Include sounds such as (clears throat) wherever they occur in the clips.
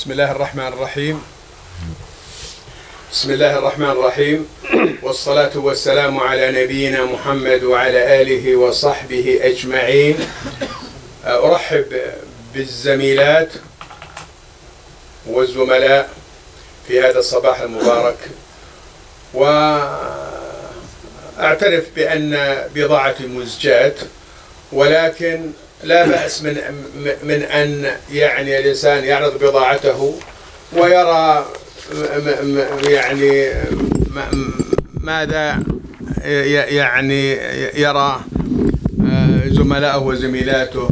بسم الله الرحمن الرحيم بسم الله الرحمن الرحيم والصلاة والسلام على نبينا محمد وعلى آله وصحبه أجمعين أرحب بالزميلات والزملاء في هذا الصباح المبارك وأعترف بأن بضاعتي مزجات ولكن لا بأس من من أن يعني الإنسان يعرض بضاعته ويرى يعني ماذا يعني يرى زملائه وزميلاته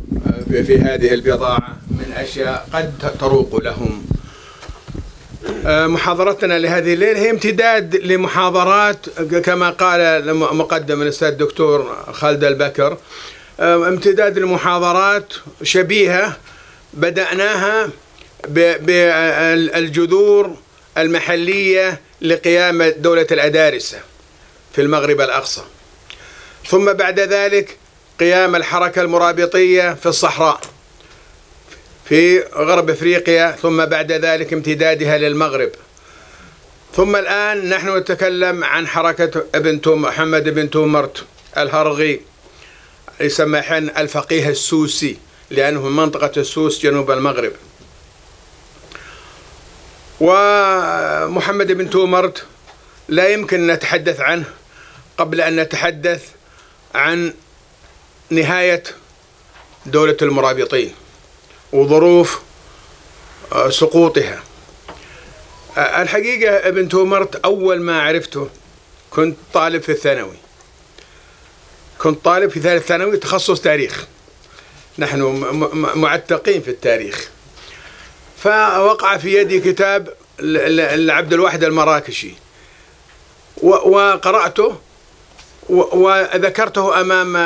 في هذه البضاعة من أشياء قد تروق لهم. محاضرتنا لهذه الليلة هي امتداد لمحاضرات كما قال مقدم الأستاذ الدكتور خالد البكر. امتداد لمحاضرات شبيهة بدأناها بالجذور المحلية لقيام دولة الأدارسة في المغرب الأقصى. ثم بعد ذلك قيام الحركة المرابطية في الصحراء في غرب إفريقيا ثم بعد ذلك امتدادها للمغرب. ثم الآن نحن نتكلم عن حركة ابن توم محمد بن تومرت الهرغي. يسمى حين الفقيه السوسي لأنه من منطقة السوس جنوب المغرب. ومحمد بن تومرت لا يمكن نتحدث عنه قبل أن نتحدث عن نهاية دولة المرابطين وظروف سقوطها. الحقيقة ابن تومرت أول ما عرفته كنت طالب في الثانوي. كنت طالب في ثالث ثانوي تخصص تاريخ. نحن معتقين في التاريخ. فوقع في يدي كتاب لعبد الواحد المراكشي. وقرأته وذكرته أمام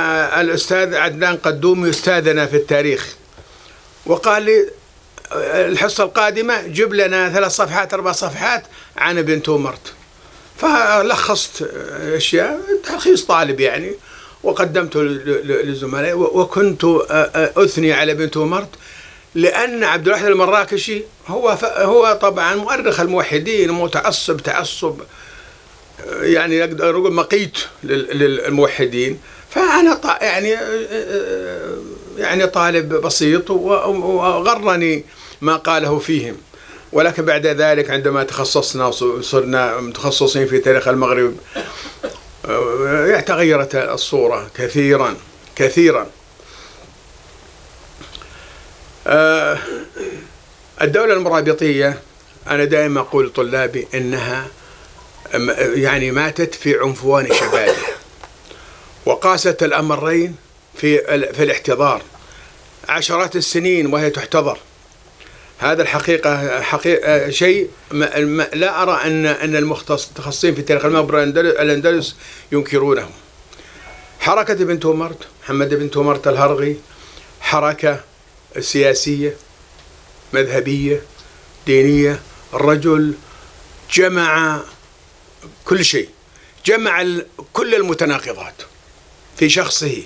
الأستاذ عدنان قدومي أستاذنا في التاريخ. وقال لي الحصة القادمة جيب لنا ثلاث صفحات أربع صفحات عن ابن تومرت. فلخصت أشياء تلخيص طالب يعني. وقدمته للزملاء وكنت أثني على ابن تومرت لأن عبد الواحد المراكشي هو هو طبعا مؤرخ الموحدين متعصب تعصب يعني أقدر أقول مقيت للموحدين. فأنا يعني يعني طالب بسيط وغرني ما قاله فيهم. ولكن بعد ذلك عندما تخصصنا وصرنا متخصصين في تاريخ المغرب تغيرت الصورة كثيرا كثيرا. الدولة المرابطية أنا دائما أقول لطلابي إنها يعني ماتت في عنفوان شبابها وقاست الأمرين في في الاحتضار. عشرات السنين وهي تحتضر. هذا الحقيقة حقيقة شيء لا أرى أن أن المتخصصين في تاريخ المغرب الأندلس ينكرونه. حركة ابن تومرت محمد بن تومرت الهرغي حركة سياسية مذهبية دينية الرجل جمع كل شيء جمع كل المتناقضات في شخصه.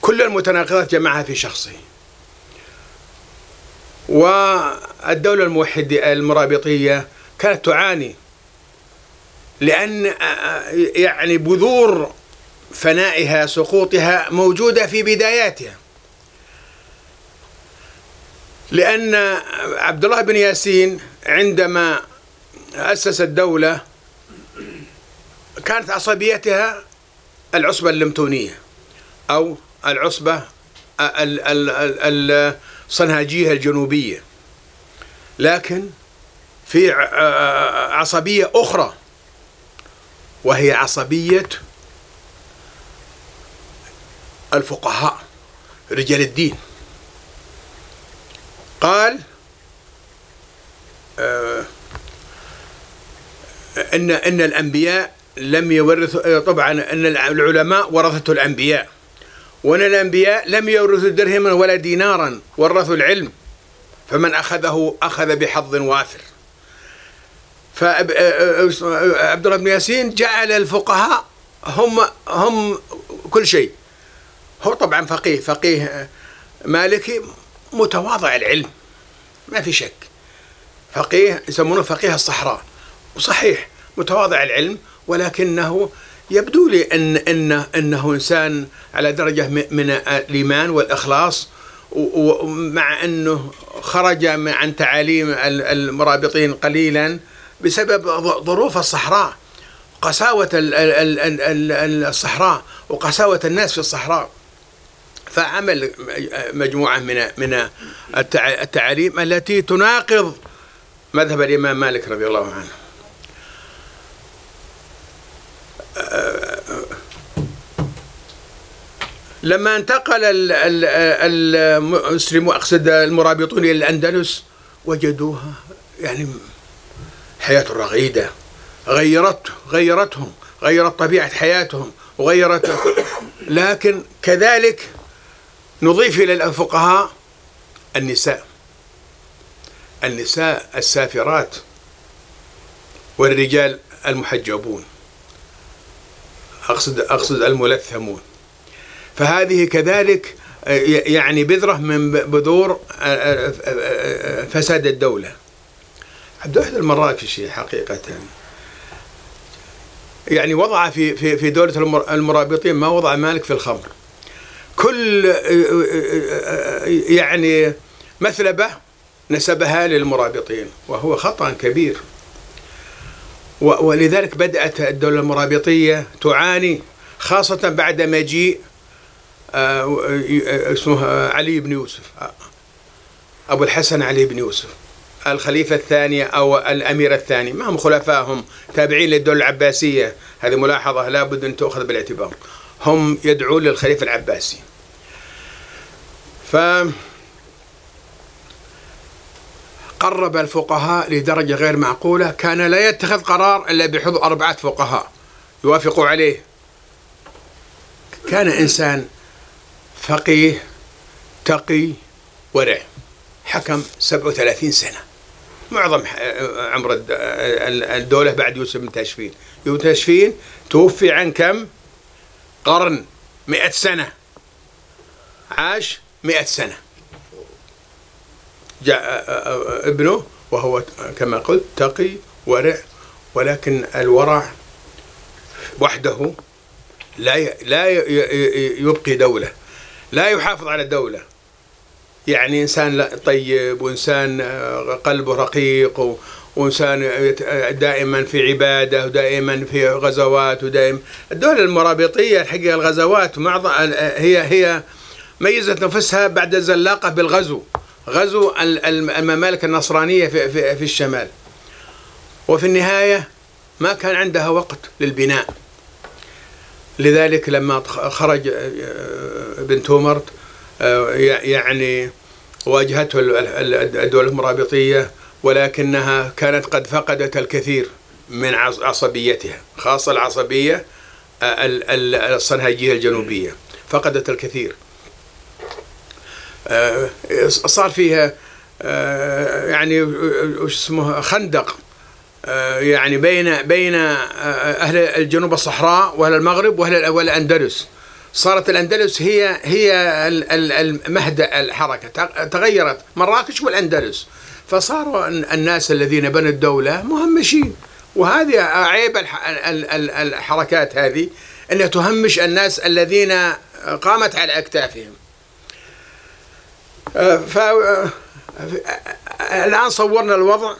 كل المتناقضات جمعها في شخصه. والدولة الموحدة المرابطية كانت تعاني لأن يعني بذور فنائها سقوطها موجودة في بداياتها. لأن عبد الله بن ياسين عندما أسس الدولة كانت عصبيتها العصبة اللمتونية أو العصبة الصنهاجية الجنوبية. لكن في عصبية أخرى وهي عصبية الفقهاء رجال الدين. قال ان إن الأنبياء لم يورثوا طبعا إن العلماء ورثة الأنبياء. وأن الأنبياء لم يورثوا درهما ولا دينارا ورثوا العلم فمن أخذه أخذ بحظ وافر فعبد الله بن ياسين جعل الفقهاء هم هم كل شيء. هو طبعا فقيه فقيه مالكي متواضع العلم ما في شك. فقيه يسمونه فقيه الصحراء وصحيح متواضع العلم ولكنه يبدو لي أن إنه إنه إنسان على درجة من الإيمان والإخلاص ومع أنه خرج عن تعاليم المرابطين قليلا بسبب ظروف الصحراء قساوة الصحراء وقساوة الناس في الصحراء. فعمل مجموعة من من التعاليم التي تناقض مذهب الإمام مالك رضي الله عنه. لما انتقل المسلمون أقصد المرابطون إلى الأندلس وجدوها يعني حياة رغيدة. غيرت غيرتهم غيرت طبيعة حياتهم وغيرت لكن كذلك نضيف إلى الفقهاء النساء. النساء السافرات والرجال المحجبون. اقصد أقصد الملثمون. فهذه كذلك آه، يعني بذرة من بذور آه، آه، فساد الدولة. عبد الواحد المراكشي حقيقة. يعني وضع في في في دولة المرابطين ما وضع مالك في الخمر. كل يعني مثلبة نسبها للمرابطين وهو خطأ كبير. ولذلك بدأت الدولة المرابطية تعاني خاصة بعد مجيء آه، اسمه علي بن يوسف. أبو الحسن علي بن يوسف الخليفة الثاني أو الأمير الثاني. ما هم خلفائهم؟ تابعين للدولة العباسية. هذه ملاحظة لابد أن تؤخذ بالاعتبار. هم يدعون للخليفة العباسي. ف قرب الفقهاء لدرجة غير معقولة كان لا يتخذ قرار إلا بحضور أربعة فقهاء. يوافقوا عليه. كان إنسان فقيه تقي ورع. حكم 37 سنة. معظم عمر الدولة بعد يوسف بن تاشفين يوسف بن تاشفين توفي عن كم؟ قرن مئة سنة. عاش مئة سنة. جاء ابنه وهو كما قلت تقي ورع ولكن الورع وحده لا لا يبقي دولة لا يحافظ على الدولة. يعني إنسان طيب وإنسان آه، قلبه رقيق وإنسان دائما في عبادة ودائما في غزوات ودائما الدولة المرابطية الحقيقة الغزوات معظم هي هي ميزت نفسها بعد الزلاقة بالغزو. غزو الممالك النصرانية في, في, في الشمال. وفي النهاية ما كان عندها وقت للبناء. لذلك لما خرج آه، بن تومرت آه، يعني واجهته الدول المرابطية ولكنها كانت قد فقدت الكثير من عصبيتها خاصة العصبية آه، الصنهاجية الجنوبية. فقدت الكثير. صار فيها يعني وش اسمه خندق آه، يعني بين بين آه، أهل الجنوب الصحراء وأهل المغرب وأهل والاندلس صارت الأندلس هي هي المهد الحركة تغيرت مراكش والأندلس. فصاروا الناس الذين بنوا الدولة مهمشين. وهذه عيب الحركات هذه انها تهمش الناس الذين قامت على أكتافهم. ف الآن صورنا الوضع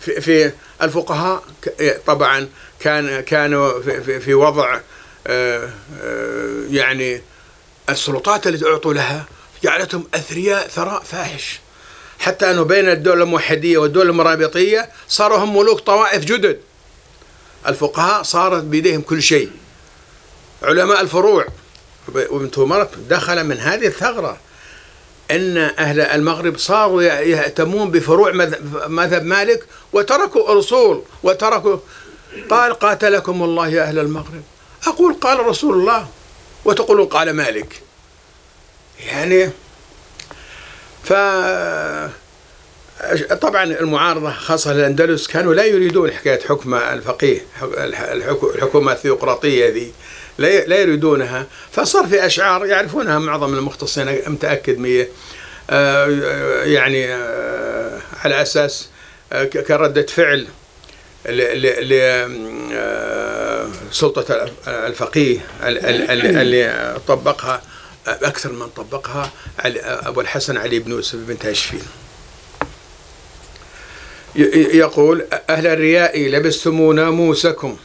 في, في الفقهاء. طبعا كان كانوا في, في وضع آه، آه، يعني السلطات التي أعطوا لها جعلتهم أثرياء ثراء فاحش. حتى أنه بين الدولة الموحدية والدولة المرابطية صاروا هم ملوك طوائف جدد. الفقهاء صارت بيديهم كل شيء. علماء الفروع وابن تومرت دخل من هذه الثغرة. إن أهل المغرب صاروا يهتمون بفروع مذهب مالك وتركوا الاصول وتركوا قال قاتلكم الله يا أهل المغرب. أقول قال رسول الله وتقولون قال مالك. يعني ف طبعا المعارضة خاصة الأندلس كانوا لا يريدون حكاية حكم الفقيه الحكومة الثيوقراطية ذي لا يريدونها. فصار في أشعار يعرفونها معظم المختصين متأكد مية. آه، يعني آه، على أساس كردة فعل لسلطة الفقيه (coughs) اللي طبقها أكثر من طبقها أبو الحسن علي بن يوسف بن تاشفين. يقول أهل الرياء لبستم ناموسكم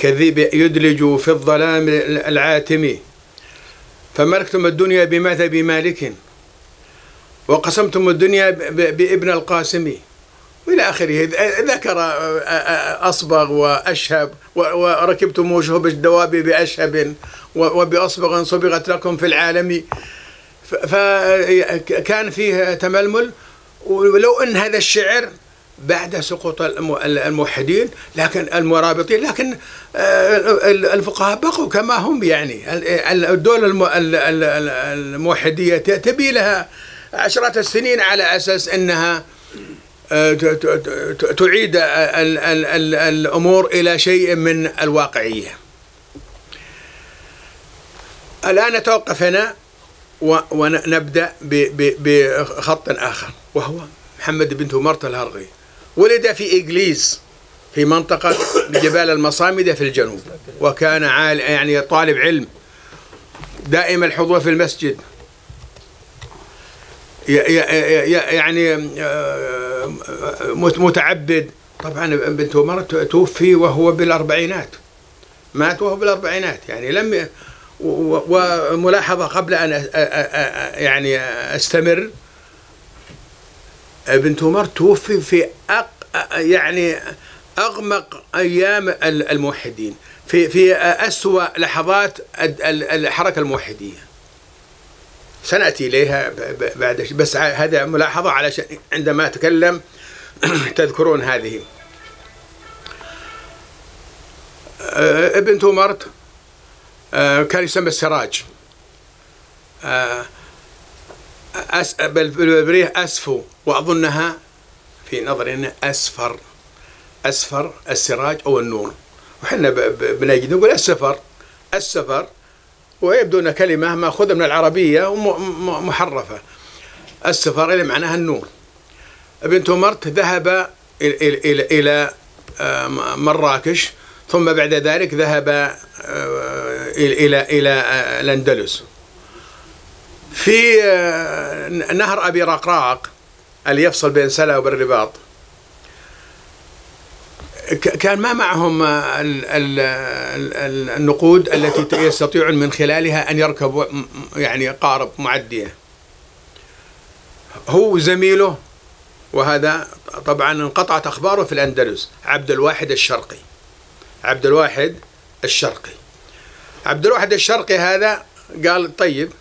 كذب يدلج في الظلام العاتم. فملكتم الدنيا بماذا بمالك وقسمتم الدنيا بابن القاسم. وإلى آخره. ذكر أصبغ وأشهب وركبتم وجوه الدواب بأشهب وبأصبغ صبغت لكم في العالم. فكان فيه تململ. ولو أن هذا الشعر بعد سقوط الموحدين لكن المرابطين لكن الفقهاء بقوا كما هم يعني. الدولة الموحدية تبي لها عشرات السنين على أساس أنها تعيد الأمور إلى شيء من الواقعية. الآن نتوقف هنا ونبدأ بخط آخر وهو محمد بن مرت الهرغي. ولد في إجليس في منطقة (coughs) جبال المصامدة في الجنوب وكان عال يعني طالب علم. دائم الحضور في المسجد. يعني آه، متعبد. طبعا بنت عمر توفي وهو بالأربعينات. مات وهو بالأربعينات. يعني لم وملاحظة قبل أن يعني أستمر. بنت عمر توفي في أق يعني أغمق أيام الموحدين في في أسوأ لحظات الحركة الموحدية. سنأتي إليها بعد بس هذا ملاحظة علشان عندما أتكلم (clears throat) تذكرون هذه. آه، ابن تومرت آه، كان يسمى السراج. آه، بالعبرية أسفو وأظنها في نظرنا أسفر. أسفر السراج أو النور وحنا بنجد نقول السفر. السفر ويبدو أن كلمة مأخوذة من العربية ومحرفة السفر اللي معناها النور ابن تومرت ذهب إلى, إلى آه، مراكش ثم بعد ذلك ذهب آه، إلى إلى آه، الأندلس. في نهر أبي رقراق اللي يفصل بين سلا وبالرباط كان ما معهم النقود التي يستطيعون من خلالها أن يركبوا يعني قارب معدية. هو زميله وهذا طبعا انقطعت أخباره في الأندلس. عبد الواحد الشرقي. عبد الواحد الشرقي. عبد الواحد الشرقي هذا قال طيب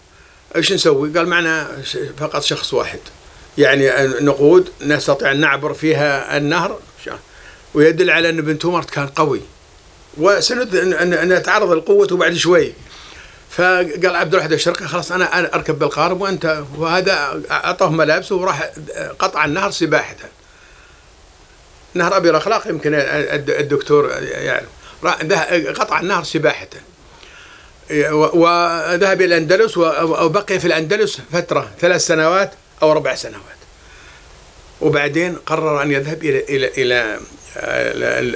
إيش نسوي؟ قال معنا فقط شخص واحد. يعني نقود نستطيع أن نعبر فيها النهر. ويدل على أن بن تومرت كان قوي. وسند أن نتعرض القوة بعد شوي. فقال عبد الواحد الشرقي خلاص أنا أركب بالقارب وأنت وهذا أعطاه ملابسه وراح قطع النهر سباحة. نهر أبي الأخلاق يمكن الدكتور يعرف. قطع النهر سباحة. وذهب إلى الأندلس وبقي في الأندلس فترة ثلاث سنوات أو أربع سنوات. وبعدين قرر أن يذهب إلى إلى إلى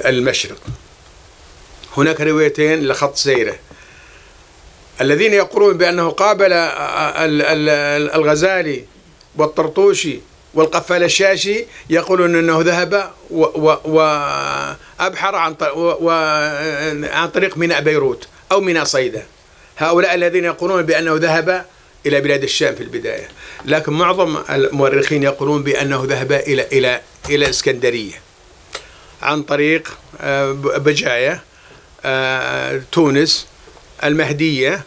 المشرق. هناك روايتين لخط سيرة. الذين يقولون بأنه قابل الغزالي والطرطوشي والقفال الشاشي يقولون أنه ذهب وأبحر عن عن طريق ميناء بيروت أو ميناء صيدا. هؤلاء الذين يقولون بأنه ذهب إلى بلاد الشام في البداية. لكن معظم المؤرخين يقولون بأنه ذهب إلى إلى إلى الإسكندرية عن طريق آه، بجاية آه، تونس المهدية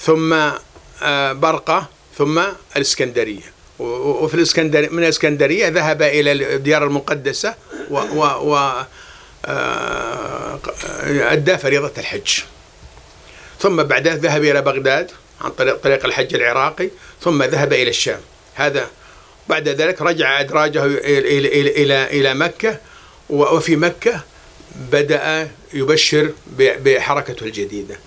ثم آه، برقة ثم الإسكندرية. وفي الإسكندرية من الإسكندرية ذهب إلى الديار المقدسة و, و, و أدى فريضة الحج. ثم بعدها ذهب إلى بغداد عن طريق طريق الحج العراقي ثم ذهب إلى الشام. هذا بعد ذلك رجع أدراجه إلى, إلى, إلى, إلى مكة وفي مكة بدأ يبشر بحركته الجديدة.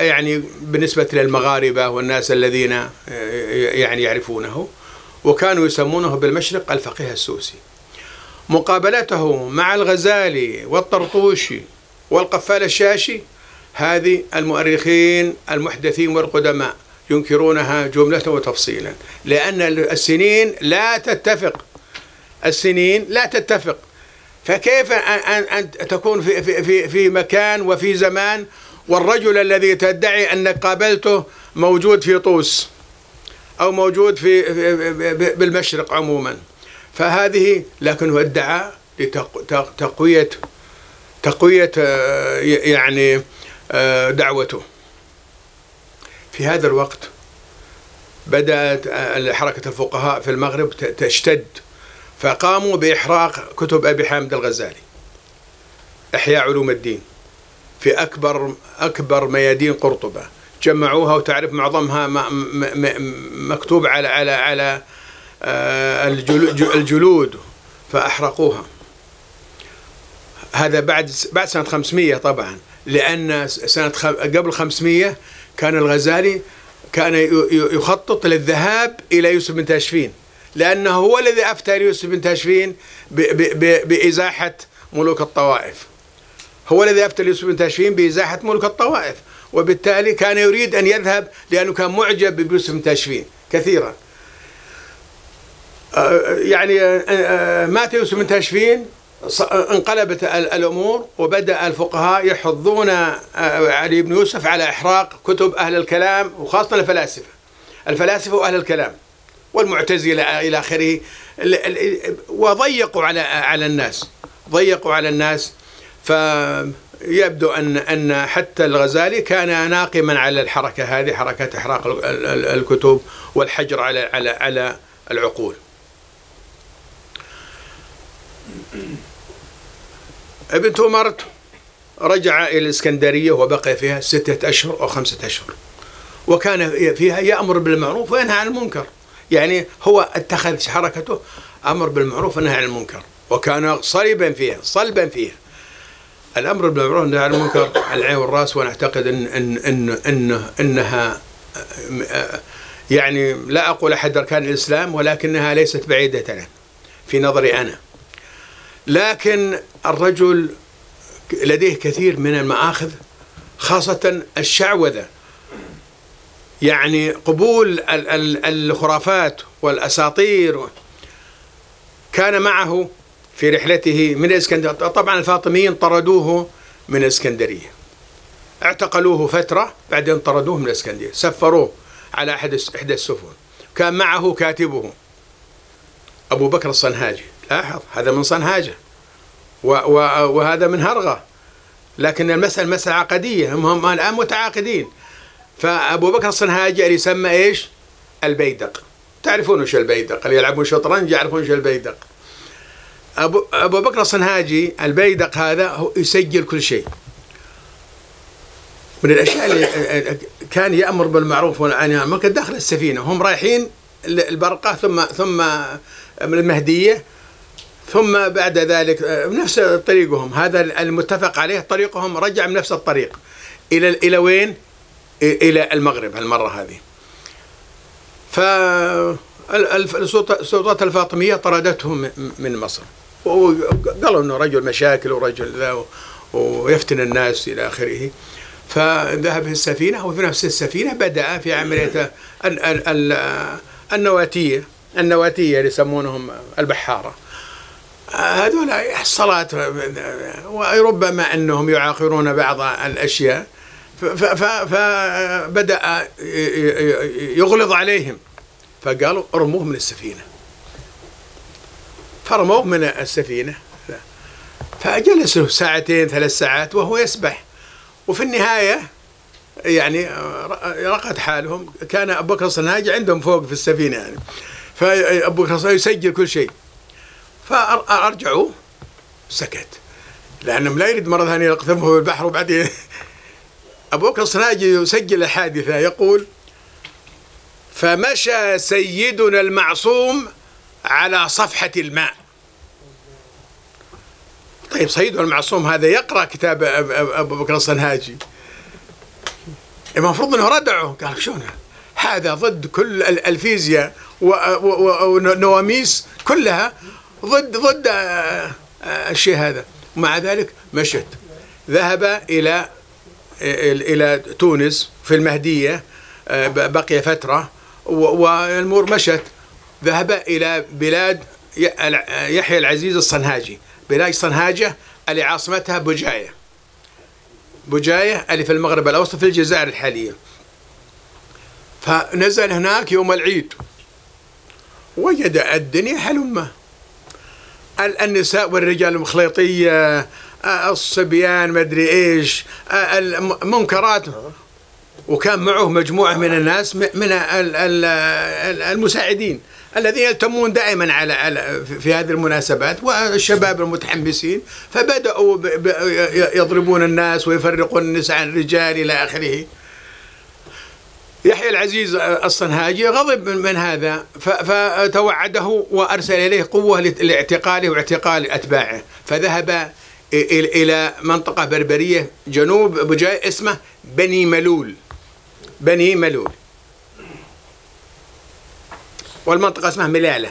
يعني بالنسبة للمغاربة والناس الذين يعني يعرفونه وكانوا يسمونه بالمشرق الفقيه السوسي. مقابلته مع الغزالي والطرطوشي والقفال الشاشي هذه المؤرخين المحدثين والقدماء ينكرونها جملة وتفصيلا لأن السنين لا تتفق. السنين لا تتفق. فكيف أن تكون في, في, في مكان وفي زمان والرجل الذي تدعي أنك قابلته موجود في طوس أو موجود في بالمشرق عموما. فهذه لكنه ادعى لتقوية تقوية آه، يعني دعوته. في هذا الوقت بدأت آه، حركة الفقهاء في المغرب تشتد. فقاموا بإحراق كتب أبي حامد الغزالي. إحياء علوم الدين. في أكبر أكبر ميادين قرطبة. جمعوها وتعرف معظمها مكتوب على على على آه، الجلود. فأحرقوها. هذا بعد بعد سنة 500 طبعا. لأن سنة قبل 500 كان الغزالي كان يخطط للذهاب إلى يوسف بن تاشفين لأنه هو الذي أفتى يوسف بن تاشفين بإزاحة ملوك الطوائف. هو الذي أفتى يوسف بن تاشفين بإزاحة ملوك الطوائف وبالتالي كان يريد أن يذهب لأنه كان معجب بيوسف بن تاشفين كثيرا. آه، يعني آه، آه، مات يوسف بن تاشفين انقلبت الأمور وبدأ الفقهاء يحضون علي بن يوسف على إحراق كتب أهل الكلام وخاصة الفلاسفة. الفلاسفة وأهل الكلام والمعتزلة إلى آخره. وضيقوا على على الناس ضيقوا على الناس. فيبدو أن أن حتى الغزالي كان ناقما على الحركة هذه حركة إحراق الكتب والحجر على على على العقول. ابن تومرت رجع إلى الإسكندرية وبقي فيها ستة أشهر أو خمسة أشهر. وكان فيها يأمر بالمعروف وينهى عن المنكر. يعني هو اتخذ حركته أمر بالمعروف ونهى عن المنكر. وكان صلبا فيها صلبا فيها. الأمر بالمعروف والنهي عن المنكر على العين والرأس ونعتقد إن إن إن إن إنها يعني لا أقول أحد أركان الإسلام ولكنها ليست بعيدة عنه في نظري أنا. لكن الرجل لديه كثير من المآخذ خاصة الشعوذة. يعني قبول الخرافات والأساطير. كان معه في رحلته من الإسكندرية. طبعا الفاطميين طردوه من الإسكندرية. اعتقلوه فترة بعدين طردوه من الإسكندرية. سفروه على أحد إحدى السفن. كان معه كاتبه أبو بكر الصنهاجي. لاحظ هذا من صنهاجة. وهذا من هرغة. لكن المسألة مسألة عقدية. هم الآن متعاقدين. فأبو بكر الصنهاجي اللي يسمى إيش؟ البيدق. تعرفون وش البيدق؟ اللي يلعبون شطرنج يعرفون وش البيدق. أبو, أبو بكر الصنهاجي البيدق هذا هو يسجل كل شيء. من الأشياء اللي كان يأمر بالمعروف والنهي عن المنكر داخل السفينة. هم رايحين البرقة ثم ثم من المهدية ثم بعد ذلك بنفس طريقهم هذا المتفق عليه طريقهم رجع من نفس الطريق إلى إلى وين؟ إلى المغرب هالمره هذه. ف السلطات الفاطمية طردتهم من مصر وقالوا إنه رجل مشاكل ورجل ذا ويفتن الناس إلى آخره. فذهب في السفينة وفي نفس السفينة بدأ في عملية النواتية النواتية اللي يسمونهم البحارة هذول الصلاة وربما أنهم يعاقرون بعض الأشياء فبدأ يغلظ عليهم. فقالوا ارموه من السفينة. فرموه من السفينة. فجلسوا ساعتين ثلاث ساعات وهو يسبح. وفي النهاية يعني رقد حالهم. كان أبو بكر الصنهاجي عندهم فوق في السفينة يعني. فأبو بكر يسجل كل شيء. فأرجعوا سكت. لأنهم لا يريد مرة ثانية يقذفه في البحر وبعدين (laughs) أبو بكر الصناجي يسجل الحادثة يقول فمشى سيدنا المعصوم على صفحة الماء. طيب سيدنا المعصوم هذا يقرأ كتاب أبو بكر الصنهاجي المفروض أنه ردعه. قال شلون؟ هذا ضد كل الفيزياء ونواميس كلها ضد ضد الشيء هذا. مع ذلك مشت. ذهب إلى إلى تونس في المهدية بقي فترة والأمور مشت. ذهب إلى بلاد يحيى العزيز الصنهاجي. بلاد صنهاجة اللي عاصمتها بجاية بجاية اللي في المغرب الأوسط في الجزائر الحالية. فنزل هناك يوم العيد. وجد الدنيا حلمة. النساء والرجال مخليطية الصبيان مدري إيش المنكرات وكان معه مجموعة من الناس من المساعدين الذين يهتمون دائما على في هذه المناسبات والشباب المتحمسين. فبدأوا يضربون الناس ويفرقون النساء عن الرجال إلى آخره. يحيى العزيز الصنهاجي غضب من هذا فتوعده وأرسل إليه قوة لاعتقاله واعتقال أتباعه فذهب إلى منطقة بربرية جنوب بجاي اسمه بني ملول بني ملول. والمنطقة اسمها ملالة.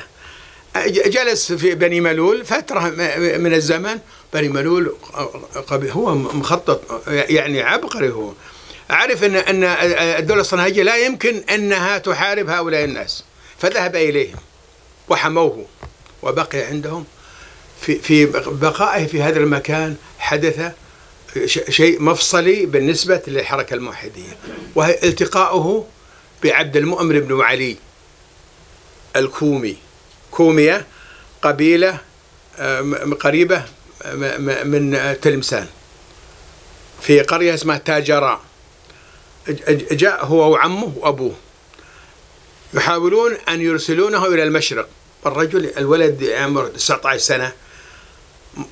جلس في بني ملول فترة من الزمن بني ملول هو مخطط يعني عبقري هو. عرف ان إن الدولة الصنهاجية لا يمكن إنها تحارب هؤلاء الناس. فذهب إليهم وحموه وبقي عندهم في في بقائه في هذا المكان حدث شيء مفصلي بالنسبة للحركة الموحدية وهي التقاؤه بعبد المؤمن بن علي الكومي. كومية قبيلة قريبة من تلمسان. في قرية اسمها تاجراء جاء هو وعمه وأبوه. يحاولون أن يرسلونه إلى المشرق. الرجل الولد عمره 19 سنة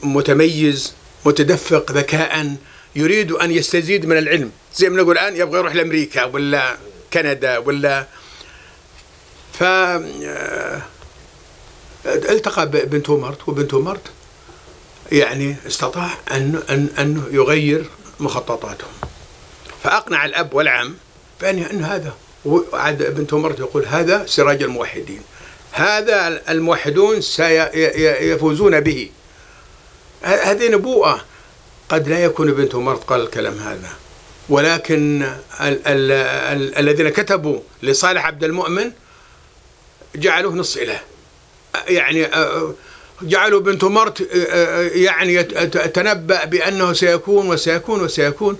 متميز متدفق ذكاء يريد أن يستزيد من العلم. زي ما نقول الآن يبغى يروح لأمريكا ولا كندا ولا ف آه، التقى بنت مرت وبنت مرت يعني استطاع أن أن أن يغير مخططاتهم فأقنع الأب والعم بأن أن هذا. وعاد بنت مرت يقول هذا سراج الموحدين. هذا الموحدون سيفوزون به. هذه نبوءة. قد لا يكون بنت مرت قال الكلام هذا. ولكن ال ال ال الذين كتبوا لصالح عبد المؤمن جعلوه نص إله. يعني جعلوا بنت مرت يعني تنبأ بأنه سيكون وسيكون وسيكون.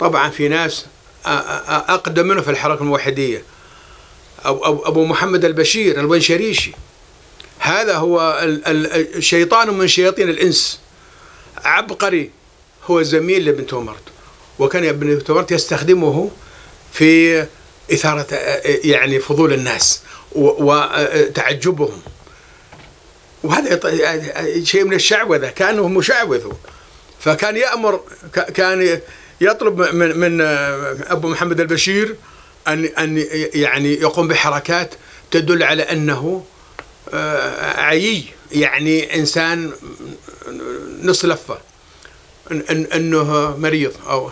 طبعا في ناس أقدم منه في الحركة الموحدية. أبو محمد البشير الونشريشي هذا هو الشيطان من شياطين الإنس. عبقري هو زميل لابن تومرت. وكان ابن تومرت يستخدمه في إثارة يعني فضول الناس وتعجبهم وهذا شيء من الشعوذة كأنه مشعوذ فكان يأمر كان يطلب من من أبو محمد البشير أن أن يعني يقوم بحركات تدل على أنه آه، عيي يعني إنسان نص لفة إن أنه مريض. أو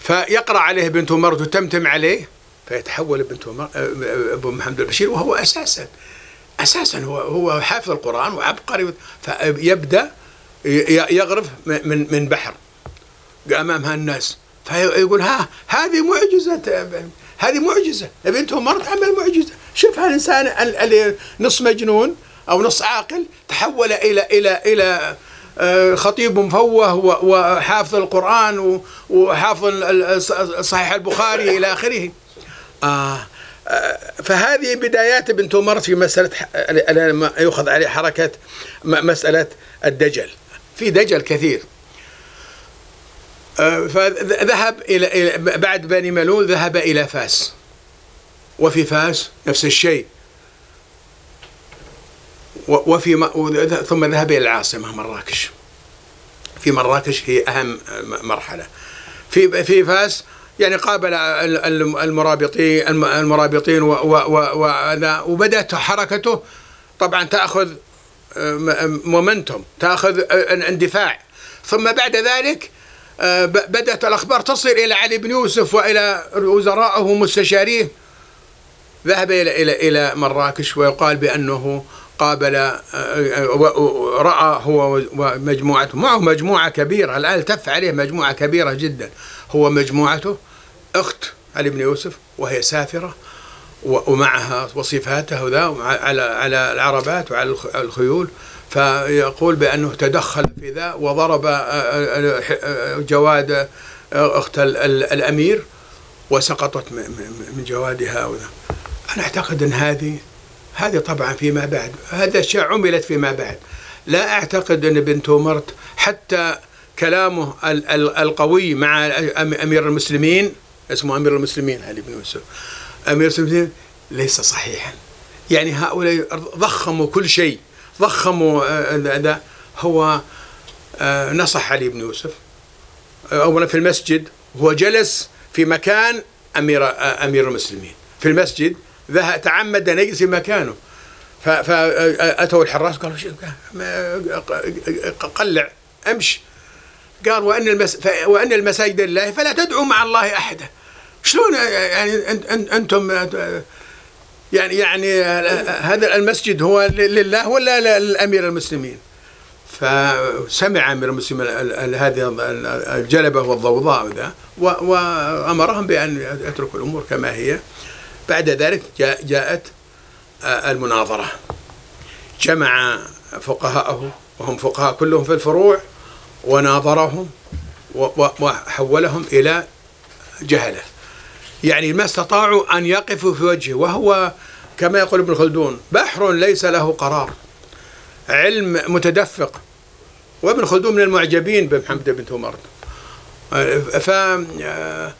فيقرأ عليه بنت عمر وتمتم عليه فيتحول بنت عمر أبو محمد البشير وهو أساسا أساسا هو هو حافظ القرآن وعبقري فيبدأ يغرف من من بحر. أمام هالناس. فيقول ها هذه معجزة هذه معجزة بنت عمر تعمل معجزة. شوف هالإنسان اللي نص مجنون أو نص عاقل تحول إلى إلى إلى آه، خطيب مفوه وحافظ القرآن وحافظ صحيح البخاري إلى آخره. آه, آه، فهذه بدايات ابن تومر في مسألة ما يؤخذ عليه حركة مسألة الدجل. في دجل كثير. فذهب إلى بعد بني ملول ذهب إلى فاس. وفي فاس نفس الشيء. وفي ثم ذهب إلى العاصمة مراكش. في مراكش هي أهم مرحلة. في في فاس يعني قابل المرابطين المرابطين وبدأت حركته. طبعا تأخذ مومنتوم تأخذ اندفاع. ثم بعد ذلك بدأت الأخبار تصل إلى علي بن يوسف وإلى وزرائه ومستشاريه ذهب إلى إلى إلى مراكش ويقال بأنه قابل آه، آه، رأى هو ومجموعته. معه مجموعة كبيرة. الآن التف عليه مجموعة كبيرة جدا. هو مجموعته أخت علي بن يوسف وهي سافرة ومعها وصفاته ذا على على العربات وعلى الخيول. فيقول بأنه تدخل في ذا وضرب آه، جواد أخت الأمير وسقطت من جوادها وذا. أنا أعتقد أن هذه هذه طبعا فيما بعد هذا أشياء عملت فيما بعد. لا أعتقد أن بنت مرت حتى كلامه القوي مع أمير المسلمين اسمه أمير المسلمين علي بن يوسف. أمير المسلمين ليس صحيحا. يعني هؤلاء ضخموا كل شيء. ضخموا هذا آه، هو آه، نصح علي بن يوسف. أولا في المسجد هو جلس في مكان أمير آه، أمير المسلمين. في المسجد ذهب تعمد أن يجلس في مكانه. فأتوا الحراس قالوا قلع أمش. قال وأن وأن المساجد لله فلا تدعوا مع الله أحدا. شلون يعني أنتم يعني يعني هذا المسجد هو لله ولا للأمير المسلمين؟ فسمع أمير المسلمين هذه الجلبة والضوضاء ذا وأمرهم بأن يتركوا الأمور كما هي. بعد ذلك جاءت آه، المناظرة. جمع فقهاءه وهم فقهاء كلهم في الفروع وناظرهم وحولهم إلى جهلة. يعني ما استطاعوا أن يقفوا في وجهه وهو كما يقول ابن خلدون بحر ليس له قرار علم متدفق. وابن خلدون من المعجبين بمحمد بن تومر آه، ف آه،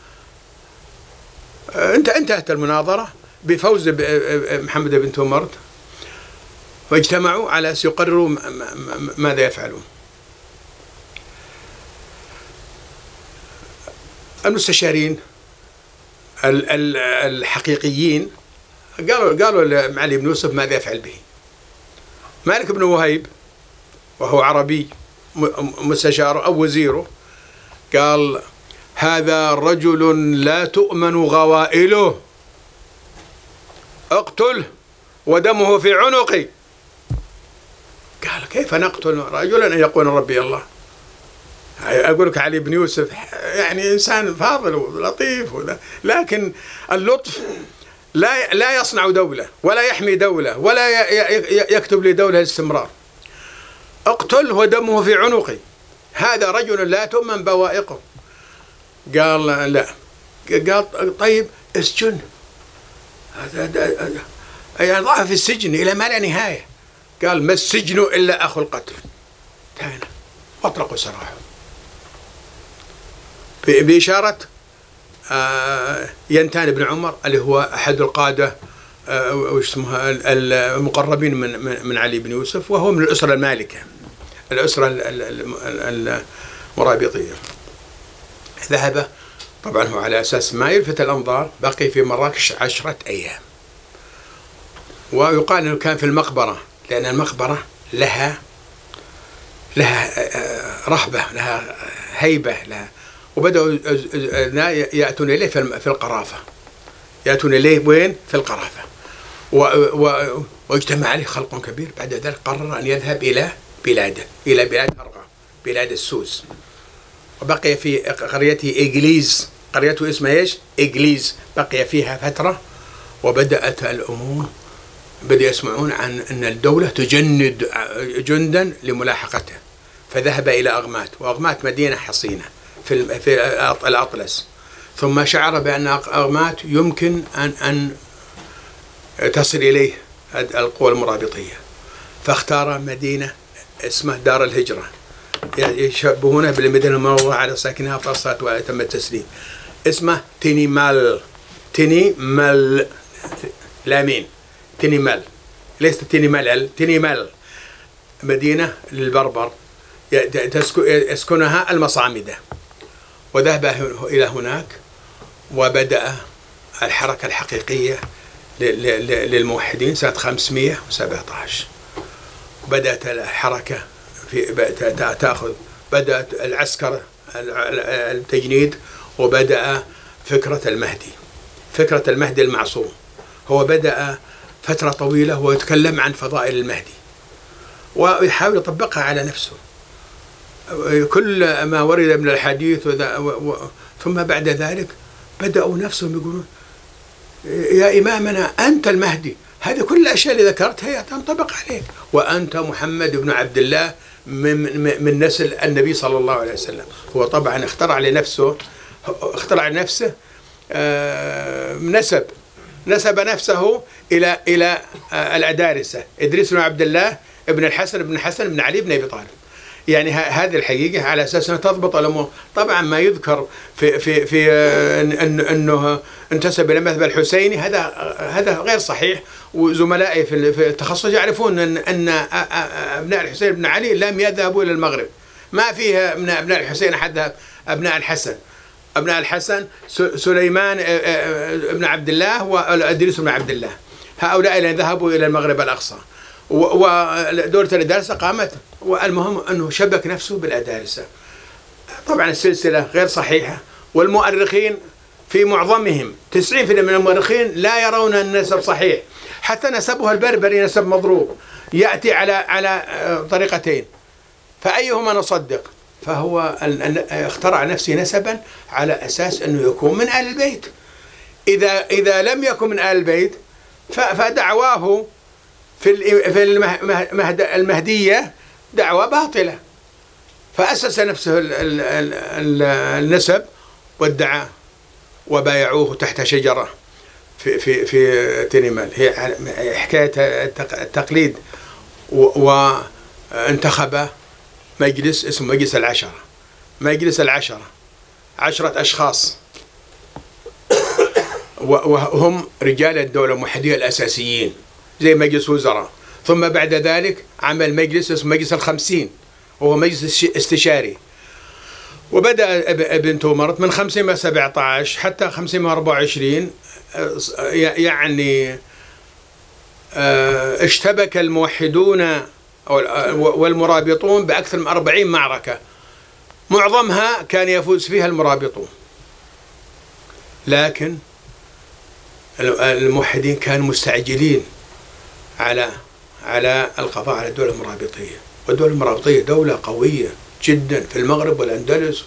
انت انتهت المناظرة بفوز محمد بن تومرت واجتمعوا على أن يقرروا ماذا يفعلون. المستشارين الحقيقيين قالوا قالوا لمعلي بن يوسف ماذا يفعل به. مالك بن وهيب وهو عربي مستشاره أو وزيره قال هذا رجل لا تؤمن غوائله. اقتله ودمه في عنقي. قال كيف نقتل رجلا يقول ربي الله. أقول لك علي بن يوسف يعني إنسان فاضل ولطيف لكن اللطف لا لا يصنع دولة ولا يحمي دولة ولا يكتب لدولة الاستمرار. اقتل ودمه في عنقي هذا رجل لا تؤمن بوائقه. قال لا قال طيب اسجن. يعني ضعف في السجن إلى ما لا نهاية. قال ما السجن إلا أخو القتل. انتهينا واطلقوا سراحه. بإشارة آه، ينتان بن عمر اللي هو أحد القادة آه، وش اسمها المقربين من من علي بن يوسف وهو من الأسرة المالكة الأسرة المرابطية ذهب طبعا هو على أساس ما يلفت الأنظار بقي في مراكش عشرة أيام. ويقال أنه كان في المقبرة لأن المقبرة لها لها آه، رهبة لها هيبة لها وبدأوا يأتون إليه في القرافة. يأتون إليه وين؟ في القرافة. واجتمع عليه خلق كبير. بعد ذلك قرر أن يذهب إلى بلاده إلى بلاد أرغا بلاد السوس وبقي في قريته إجليز قريته اسمها إيش؟ إجليز بقي فيها فترة وبدأت الأمور بدأ يسمعون عن أن الدولة تجند جندا لملاحقته فذهب إلى أغمات وأغمات مدينة حصينة. في في الأطلس. ثم شعر بأن أغمات يمكن أن أن تصل إليه القوى المرابطية. فاختار مدينة اسمها دار الهجرة. يشبهونها بالمدينة المنورة على ساكنها فصلت وتم التسليم. اسمه تينيمال تينيمال لامين. تينيمال ليس تينيمال تينيمال مدينة للبربر. يسكنها المصامدة. وذهب إلى هناك وبدأ الحركة الحقيقية للموحدين سنة 517 بدأت الحركة في تأخذ بدأت العسكر التجنيد وبدأ فكرة المهدي. فكرة المهدي المعصوم. هو بدأ فترة طويلة ويتكلم عن فضائل المهدي. ويحاول يطبقها على نفسه. كل ما ورد من الحديث ثم بعد ذلك بدأوا نفسهم يقولون يا إمامنا أنت المهدي. هذه كل الأشياء اللي ذكرتها تنطبق عليك. وأنت محمد بن عبد الله من, من نسل النبي صلى الله عليه وسلم. هو طبعا اخترع لنفسه اخترع لنفسه آه، نسب نسب نفسه إلى إلى آه، الادارسه إدريس بن عبد الله ابن الحسن بن حسن بن علي بن أبي طالب. يعني هذه الحقيقة على أساس أنها تضبط الأمور. طبعا ما يذكر في في في آه، أنه انتسب إلى المذهب الحسيني هذا هذا غير صحيح. وزملائي في التخصص يعرفون أن أن أبناء الحسين بن علي لم يذهبوا إلى المغرب. ما فيها من أبناء الحسين أحد أبناء الحسن. أبناء الحسن سليمان بن عبد الله وادريس بن عبد الله. هؤلاء الذين ذهبوا إلى المغرب الأقصى. ودولة الأدارسة قامت والمهم أنه شبك نفسه بالأدارسة. طبعا السلسلة غير صحيحة والمؤرخين في معظمهم 90% من المؤرخين لا يرون النسب صحيح. حتى نسبها البربري نسب مضروب يأتي على على آه، طريقتين. فأيهما نصدق؟ فهو اخترع نفسه نسبا على أساس أنه يكون من آل البيت. إذا إذا لم يكن من آل البيت فدعواه في في المهدية دعوة باطلة. فأسس نفسه النسب وادعى وبايعوه تحت شجرة في في في تينيمال هي حكاية التقليد وانتخب مجلس اسمه مجلس العشرة. مجلس العشرة. عشرة أشخاص. وهم رجال الدولة الموحدية الأساسيين زي مجلس وزراء. ثم بعد ذلك عمل مجلس اسمه مجلس الخمسين وهو مجلس استشاري. وبدأ ابن تومرت من 517 حتى 524 يعني آه، اشتبك الموحدون والمرابطون بأكثر من 40 معركة. معظمها كان يفوز فيها المرابطون. لكن الموحدين كانوا مستعجلين على على القضاء على الدولة المرابطية. والدولة المرابطية دولة قوية جدا في المغرب والأندلس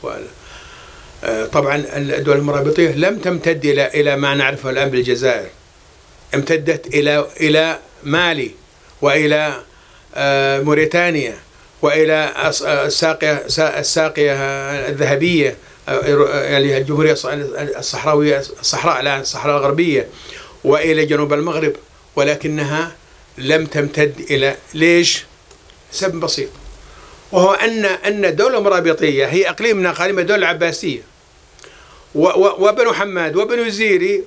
آه، طبعا الدول المرابطية لم تمتد إلى إلى ما نعرفه الآن بالجزائر. امتدت إلى إلى مالي وإلى آه، موريتانيا وإلى الساقية الساقية الذهبية آه، يعني الجمهورية الصحراوية الصحراء الآن الصحراء الغربية وإلى جنوب المغرب. ولكنها لم تمتد إلى ليش؟ سبب بسيط. وهو أن أن الدولة المرابطية هي أقليم من أقاليم الدولة العباسية. وبنو حماد وبنو زيري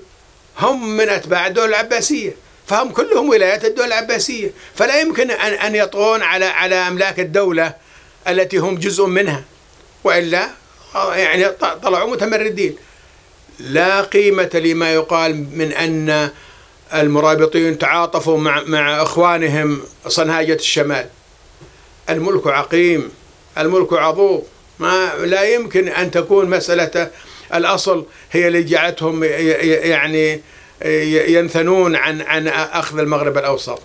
هم من أتباع الدولة العباسية. فهم كلهم ولايات الدولة العباسية. فلا يمكن أن أن يطغون على على أملاك الدولة التي هم جزء منها. وإلا يعني طلعوا متمردين. لا قيمة لما يقال من أن المرابطين تعاطفوا مع مع إخوانهم صنهاجة الشمال. الملك عقيم الملك عضوب ما لا يمكن أن تكون مسألة الأصل هي اللي جعلتهم يعني ينثنون عن عن أخذ المغرب الأوسط.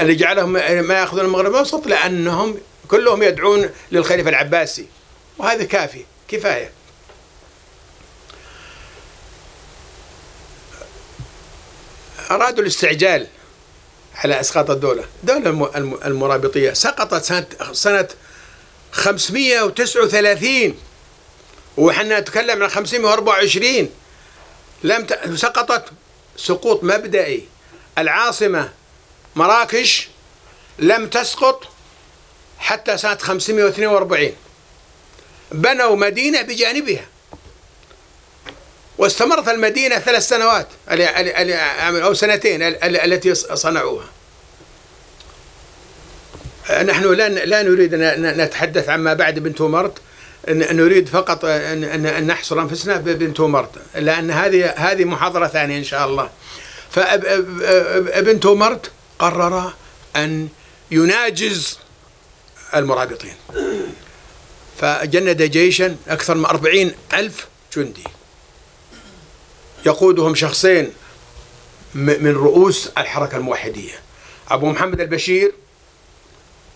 اللي جعلهم ما يأخذون المغرب الأوسط لأنهم كلهم يدعون للخليفة العباسي وهذا كافي كفاية. أرادوا الاستعجال على إسقاط الدولة. الدولة المرابطية سقطت سنة سنة 539 وحنا نتكلم عن 524 لم ت... سقطت سقوط مبدئي. العاصمة مراكش لم تسقط حتى سنة 542 بنوا مدينة بجانبها. واستمرت المدينة ثلاث سنوات أو سنتين التي صنعوها. نحن لا لا نريد أن نتحدث عما بعد بنت مرت. نريد فقط أن نحصر أنفسنا ببنت مرت لأن هذه هذه محاضرة ثانية إن شاء الله. فابن تومرت قرر أن يناجز المرابطين. فجند جيشا أكثر من أربعين ألف جندي. يقودهم شخصين من رؤوس الحركة الموحدية أبو محمد البشير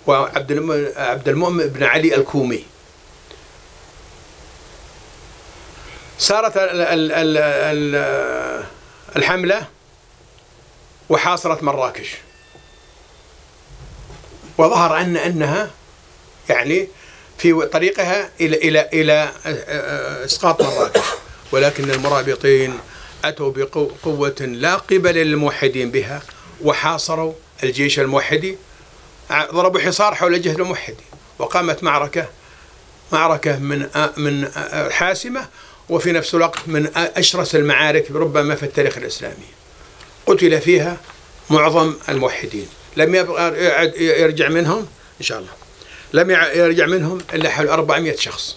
وعبد عبد المؤمن بن علي الكومي. صارت الحملة وحاصرت مراكش. وظهر أن أنها يعني في طريقها إلى إلى إلى إسقاط مراكش. ولكن المرابطين أتوا بقوة لا قبل للموحدين بها وحاصروا الجيش الموحدي. ضربوا حصار حول الجيش الموحدي وقامت معركة معركة من من حاسمة وفي نفس الوقت من أشرس المعارك ربما في التاريخ الإسلامي. قتل فيها معظم الموحدين. لم يبقى يرجع منهم إن شاء الله. لم يرجع منهم إلا حول 400 شخص.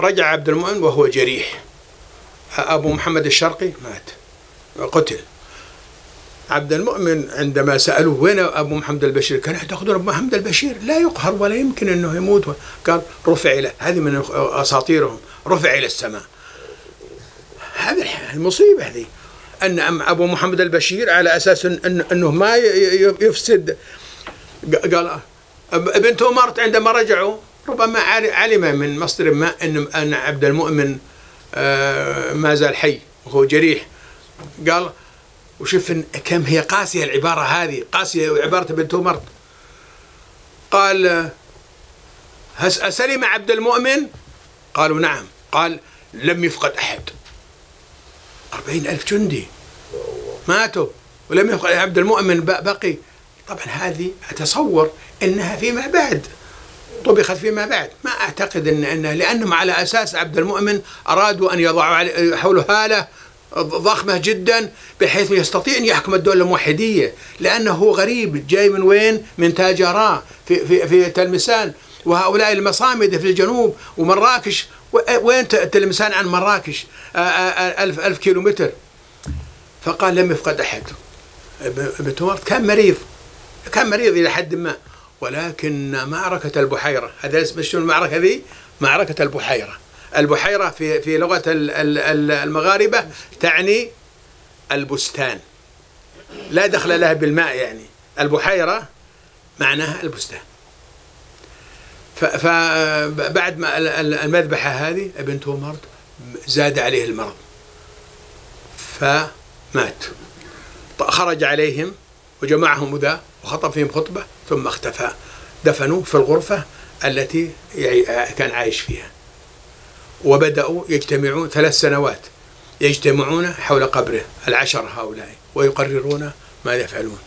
رجع عبد المؤمن وهو جريح. أبو محمد الشرقي مات. قتل. عبد المؤمن عندما سألوه وين أبو محمد البشير كان يعتقدون أبو محمد البشير لا يقهر ولا يمكن أنه يموت. قال رفع إلى هذه من أساطيرهم رفع إلى السماء. هذه المصيبة هذه أن أبو محمد البشير على أساس إن أنه ما يفسد. قال ابن عمر عندما رجعوا ربما علم من مصدر ما أن أن عبد المؤمن ما زال حي. وهو جريح. قال وشوف كم هي قاسية العبارة هذه. قاسية عبارة ابن عمر قال أسلم عبد المؤمن؟ قالوا نعم. قال لم يفقد أحد. أربعين ألف جندي. ماتوا. ولم يفقد عبد المؤمن بقي. طبعا هذه أتصور أنها فيما بعد. طبخت فيما بعد. ما أعتقد أن أنه لأنهم على أساس عبد المؤمن أرادوا أن يضعوا حوله هالة ضخمة جدا بحيث يستطيع أن يحكم الدولة الموحدية. لأنه غريب جاي من وين؟ من تاجراء في, في, في تلمسان. وهؤلاء المصامدة في الجنوب ومراكش. وين تلمسان عن مراكش؟ ألف, ألف كيلو متر فقال لم يفقد أحد. ابن تومر كان مريض. كان مريض إلى حد ما. ولكن معركة البحيرة هذا اسم شنو المعركة ذي؟ معركة البحيرة. البحيرة في في لغة المغاربة تعني البستان. لا دخل لها بالماء يعني. البحيرة معناها البستان. فبعد ما المذبحة هذه ابن تومرد زاد عليه المرض. فمات. خرج عليهم وجمعهم ذا وخطب فيهم خطبة ثم اختفى. دفنوه في الغرفة التي كان عايش فيها. وبدأوا يجتمعون ثلاث سنوات. يجتمعون حول قبره العشر هؤلاء ويقررون ما يفعلون.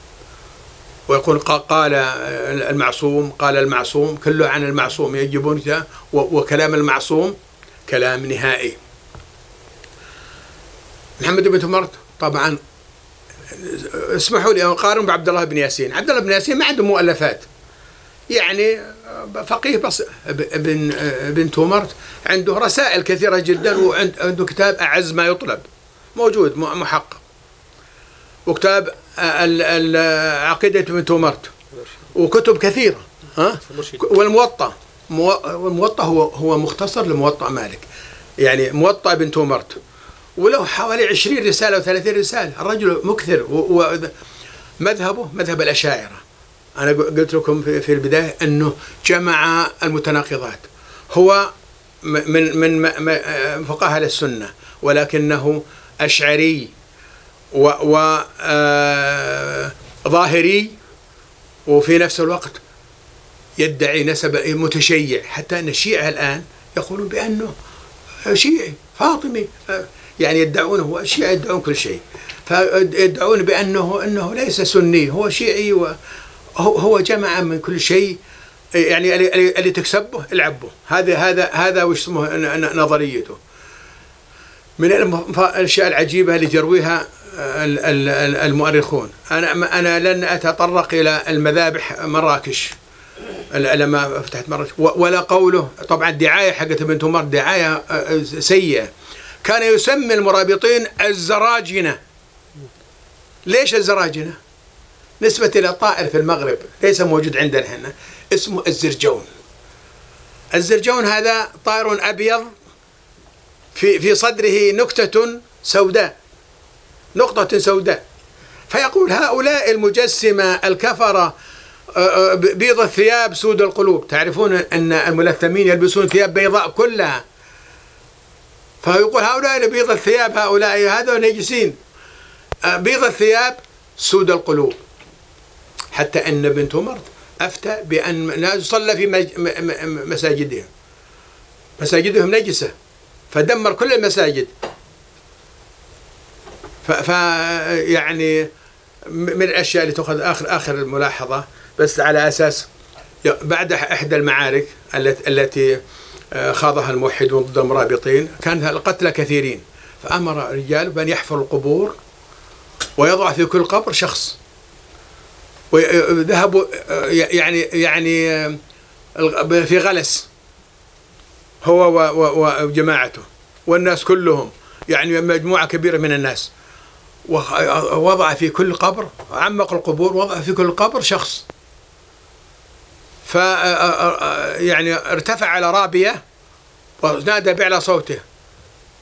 ويقول قال المعصوم قال المعصوم كله عن المعصوم. يجبون وكلام المعصوم كلام نهائي. محمد بن تمرت طبعا اسمحوا لي أقارن بعبد الله بن ياسين. عبد الله بن ياسين ما عنده مؤلفات. يعني فقيه بس ابن ابن تومرت عنده رسائل كثيرة جدا وعنده كتاب أعز ما يطلب. موجود محقق. وكتاب عقيدة ابن تومرت. وكتب كثيرة ها؟ والموطأ. والموطأ هو هو مختصر لموطأ مالك. يعني موطأ ابن تومرت. وله حوالي 20 رسالة و30 رسالة. الرجل مكثر ومذهبه مذهب الأشاعرة. أنا قلت لكم في البداية أنه جمع المتناقضات. هو من من فقهاء السنة ولكنه أشعري و آه، ظاهري وفي نفس الوقت يدعي نسب متشيع. حتى أن الشيعة الآن يقولون بأنه شيعي فاطمي يعني يدعونه الشيعة يدعون كل شيء. فيدعون بأنه أنه ليس سني هو شيعي هو هو جمع من كل شيء. يعني اللي تكسبه العبه. هذا هذا هذا وش اسمه نظريته. من الأشياء العجيبة اللي يرويها المؤرخون. أنا أنا لن أتطرق إلى المذابح مراكش. لما فتحت مراكش. ولا قوله طبعا الدعاية حقت ابن تمر دعاية سيئة. كان يسمي المرابطين الزراجنة. ليش الزراجنة؟ نسبة إلى طائر في المغرب ليس موجود عندنا هنا اسمه الزرجون. الزرجون هذا طائر أبيض في في صدره نكتة سوداء نقطة سوداء. فيقول هؤلاء المجسمة الكفرة آه، آه، بيض الثياب سود القلوب. تعرفون أن الملثمين يلبسون ثياب بيضاء كلها. فيقول هؤلاء بيض الثياب هؤلاء هذا نجسين. آه، بيض الثياب سود القلوب. حتى أن بنت عمر أفتى بأن لا يصلى في مساجدهم مساجدهم نجسة. فدمر كل المساجد. ف يعني من الأشياء اللي تؤخذ اخر آخر الملاحظة. بس على أساس بعد إحدى المعارك التي خاضها الموحدون ضد المرابطين كان القتلى كثيرين. فأمر رجال بأن يحفروا القبور ويضع في كل قبر شخص. وذهبوا يعني يعني في غلس هو وجماعته والناس كلهم يعني مجموعة كبيرة من الناس. ووضع في كل قبر عمق القبور وضع في كل قبر شخص. ف يعني ارتفع على رابية ونادى بأعلى صوته.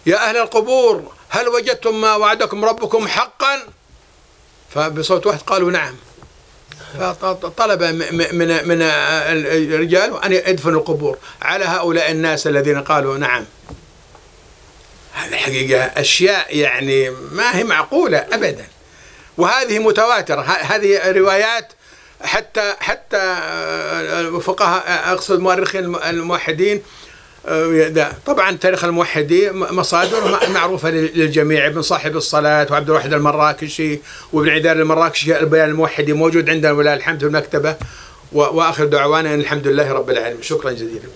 يا أهل القبور هل وجدتم ما وعدكم ربكم حقا؟ فبصوت واحد قالوا نعم. فطلب من من الرجال أن يدفنوا القبور. على هؤلاء الناس الذين قالوا نعم. هذه حقيقة أشياء يعني ما هي معقولة أبدا. وهذه متواترة. هذه روايات حتى حتى الفقهاء أقصد مؤرخين الموحدين طبعا تاريخ الموحدين مصادر معروفة للجميع ابن صاحب الصلاة وعبد الواحد المراكشي وابن عدار المراكشي البيان الموحدي موجود عندنا ولله الحمد في المكتبة وآخر دعوانا الحمد لله رب العالمين. شكرا جزيلا.